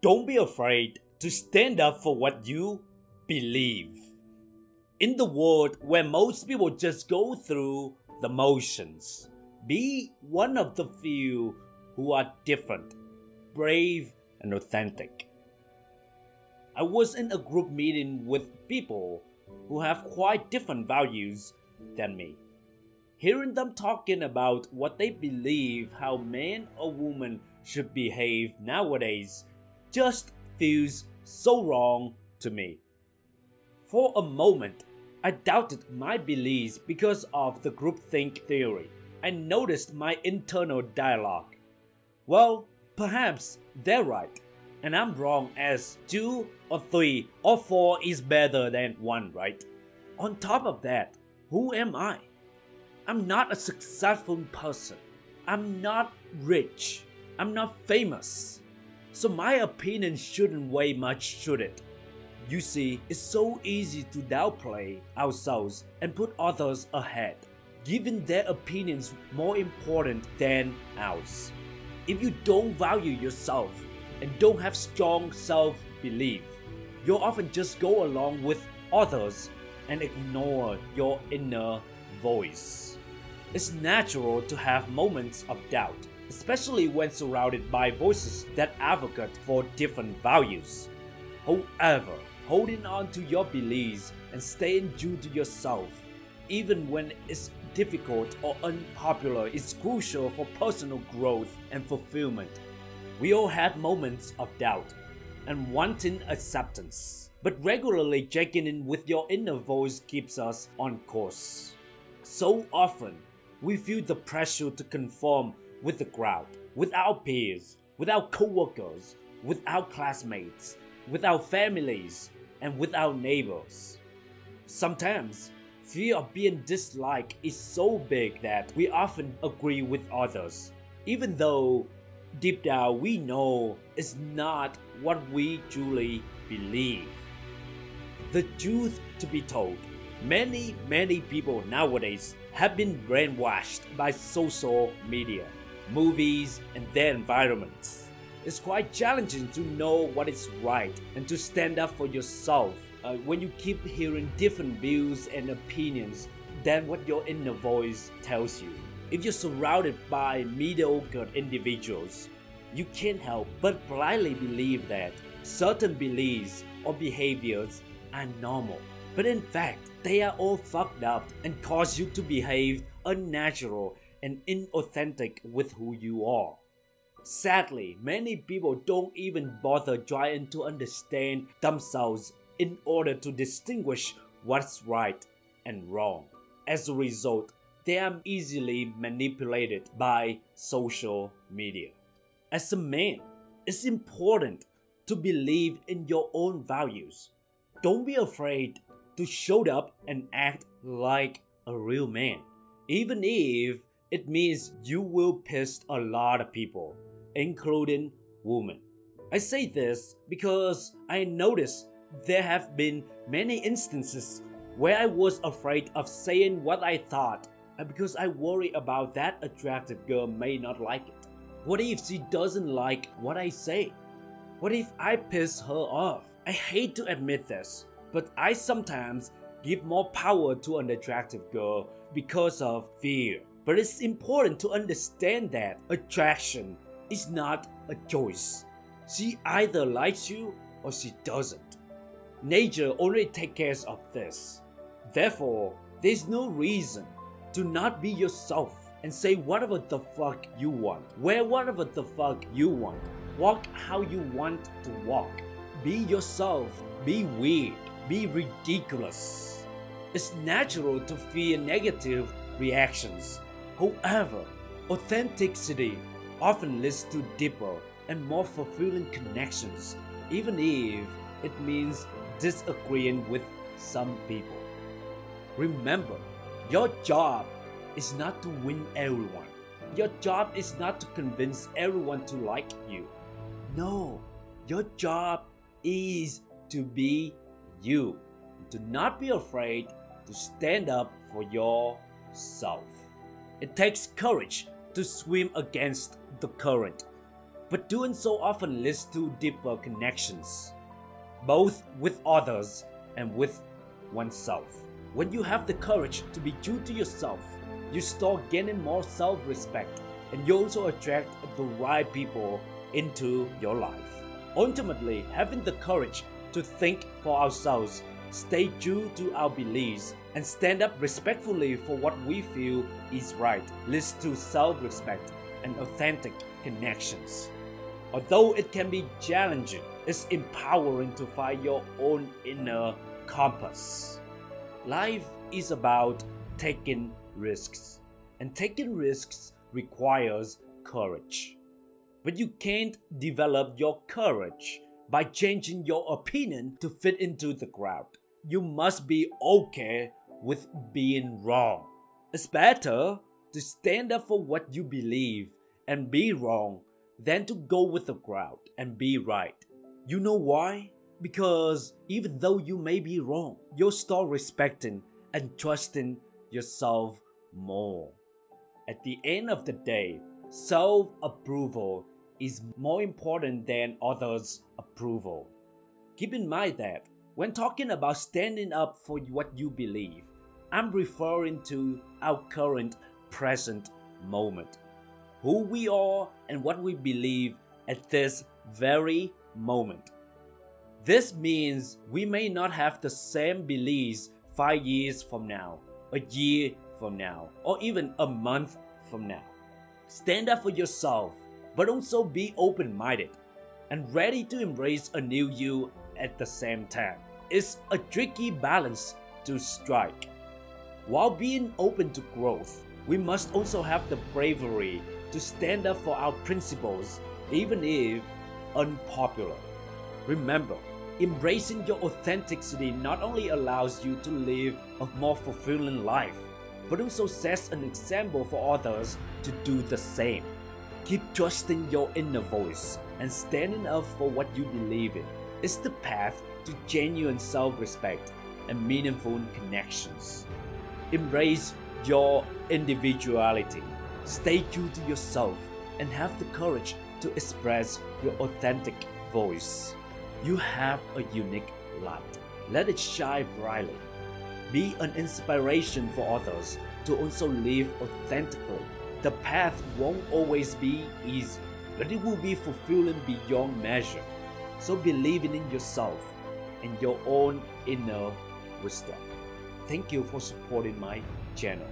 Don't be afraid to stand up for what you believe. In the world where most people just go through the motions, be one of the few who are different, brave, and authentic. I was in a group meeting with people who have quite different values than me. Hearing them talking about what they believe how man or woman should behave nowadays just feels so wrong to me. For a moment, I doubted my beliefs because of the groupthink theory. I noticed my internal dialogue. Well, perhaps they're right, and I'm wrong as two or three or four is better than one, right? On top of that, who am I? I'm not a successful person. I'm not rich. I'm not famous. So my opinion shouldn't weigh much, should it? You see, it's so easy to downplay ourselves and put others ahead, giving their opinions more important than ours. If you don't value yourself and don't have strong self belief, you'll often just go along with others and ignore your inner voice. It's natural to have moments of doubt, especially when surrounded by voices that advocate for different values. However, holding on to your beliefs and staying true to yourself, even when it's difficult or unpopular, is crucial for personal growth and fulfillment. We all have moments of doubt and wanting acceptance, but regularly checking in with your inner voice keeps us on course. So often, we feel the pressure to conform with the crowd, with our peers, with our co-workers, with our classmates, with our families, and with our neighbors. Sometimes, fear of being disliked is so big that we often agree with others, even though deep down we know it's not what we truly believe. The truth to be told, many, many people nowadays have been brainwashed by social media, movies, and their environments. It's quite challenging to know what is right and to stand up for yourself uh, when you keep hearing different views and opinions than what your inner voice tells you. If you're surrounded by mediocre individuals, you can't help but blindly believe that certain beliefs or behaviors are normal. But in fact, they are all fucked up and cause you to behave unnatural and inauthentic with who you are. Sadly, many people don't even bother trying to understand themselves in order to distinguish what's right and wrong. As a result, they are easily manipulated by social media. As a man, it's important to believe in your own values. Don't be afraid to show up and act like a real man, even if it means you will piss a lot of people, including women. I say this because I noticed there have been many instances where I was afraid of saying what I thought because I worry about that attractive girl may not like it. What if she doesn't like what I say? What if I piss her off? I hate to admit this, but I sometimes give more power to an attractive girl because of fear. But it's important to understand that attraction is not a choice. She either likes you or she doesn't. Nature only takes care of this. Therefore, there's no reason to not be yourself and say whatever the fuck you want. Wear whatever the fuck you want. Walk how you want to walk. Be yourself. Be weird be ridiculous. It's natural to fear negative reactions. However, authenticity often leads to deeper and more fulfilling connections, even if it means disagreeing with some people. Remember, your job is not to win everyone. Your job is not to convince everyone to like you. No, your job is to be you. Do not be afraid to stand up for yourself. It takes courage to swim against the current. but doing so often leads to deeper connections, both with others and with oneself. When you have the courage to be true to yourself, you start gaining more self respect and you also attract the right people into your life. Ultimately, having the courage to think for ourselves, stay true to our beliefs, and stand up respectfully for what we feel is right leads to self respect and authentic connections. Although it can be challenging, it's empowering to find your own inner compass. Life is about taking risks, and taking risks requires courage. But you can't develop your courage by changing your opinion to fit into the crowd. You must be okay with being wrong. It's better to stand up for what you believe and be wrong than to go with the crowd and be right. You know why? Because even though you may be wrong, you'll start respecting and trusting yourself more. At the end of the day, self approval is more important than others' approval. Keep in mind that when talking about standing up for what you believe, I'm referring to our current present moment. Who we are and what we believe at this very moment. This means we may not have the same beliefs five years from now, a year from now, or even a month from now. Stand up for yourself, but also be open minded and ready to embrace a new you at the same time. It's a tricky balance to strike. While being open to growth, we must also have the bravery to stand up for our principles, even if unpopular. Remember, embracing your authenticity not only allows you to live a more fulfilling life, but also sets an example for others to do the same. Keep trusting your inner voice and standing up for what you believe in. It's the path to genuine self respect and meaningful connections. Embrace your individuality, stay true to yourself, and have the courage to express your authentic voice. You have a unique light. Let it shine brightly. Be an inspiration for others to also live authentically. The path won't always be easy, but it will be fulfilling beyond measure. So believing in yourself and your own inner wisdom. Thank you for supporting my channel.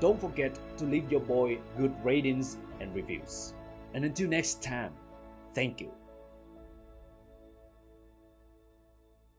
Don't forget to leave your boy good ratings and reviews. And until next time, thank you.